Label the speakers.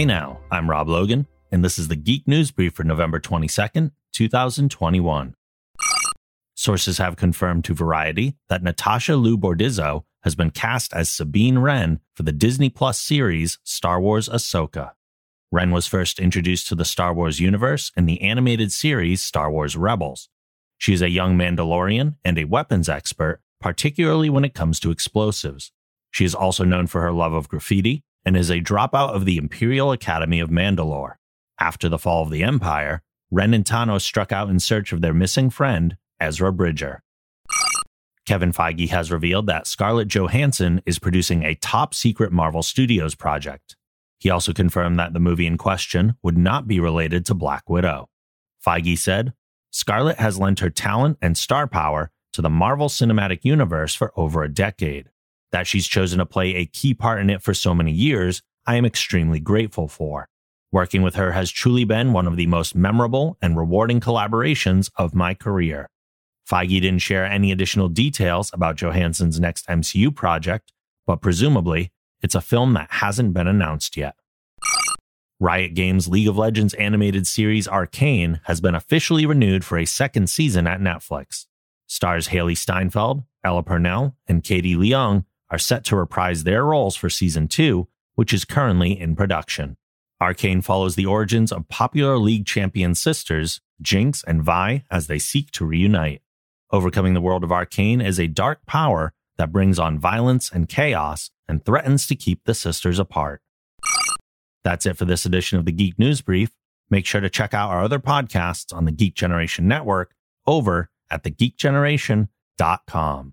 Speaker 1: Hey now, I'm Rob Logan, and this is the Geek News Brief for November 22nd, 2021. Sources have confirmed to Variety that Natasha Liu Bordizzo has been cast as Sabine Wren for the Disney Plus series Star Wars Ahsoka. Wren was first introduced to the Star Wars universe in the animated series Star Wars Rebels. She is a young Mandalorian and a weapons expert, particularly when it comes to explosives. She is also known for her love of graffiti and is a dropout of the Imperial Academy of Mandalore. After the fall of the Empire, Wren and Tano struck out in search of their missing friend, Ezra Bridger. Kevin Feige has revealed that Scarlett Johansson is producing a top secret Marvel Studios project. He also confirmed that the movie in question would not be related to Black Widow. Feige said, Scarlett has lent her talent and star power to the Marvel Cinematic Universe for over a decade. That she's chosen to play a key part in it for so many years, I am extremely grateful for. Working with her has truly been one of the most memorable and rewarding collaborations of my career. Feige didn't share any additional details about Johansson's next MCU project, but presumably, it's a film that hasn't been announced yet. Riot Games' League of Legends animated series Arcane has been officially renewed for a second season at Netflix. Stars Hailee Steinfeld, Ella Purnell, and Katie Leung are set to reprise their roles for season two, which is currently in production. Arcane follows the origins of popular League champion sisters, Jinx and Vi, as they seek to reunite. Overcoming the world of Arcane is a dark power that brings on violence and chaos and threatens to keep the sisters apart. That's it for this edition of the Geek News Brief. Make sure to check out our other podcasts on the Geek Generation Network over at thegeekgeneration.com.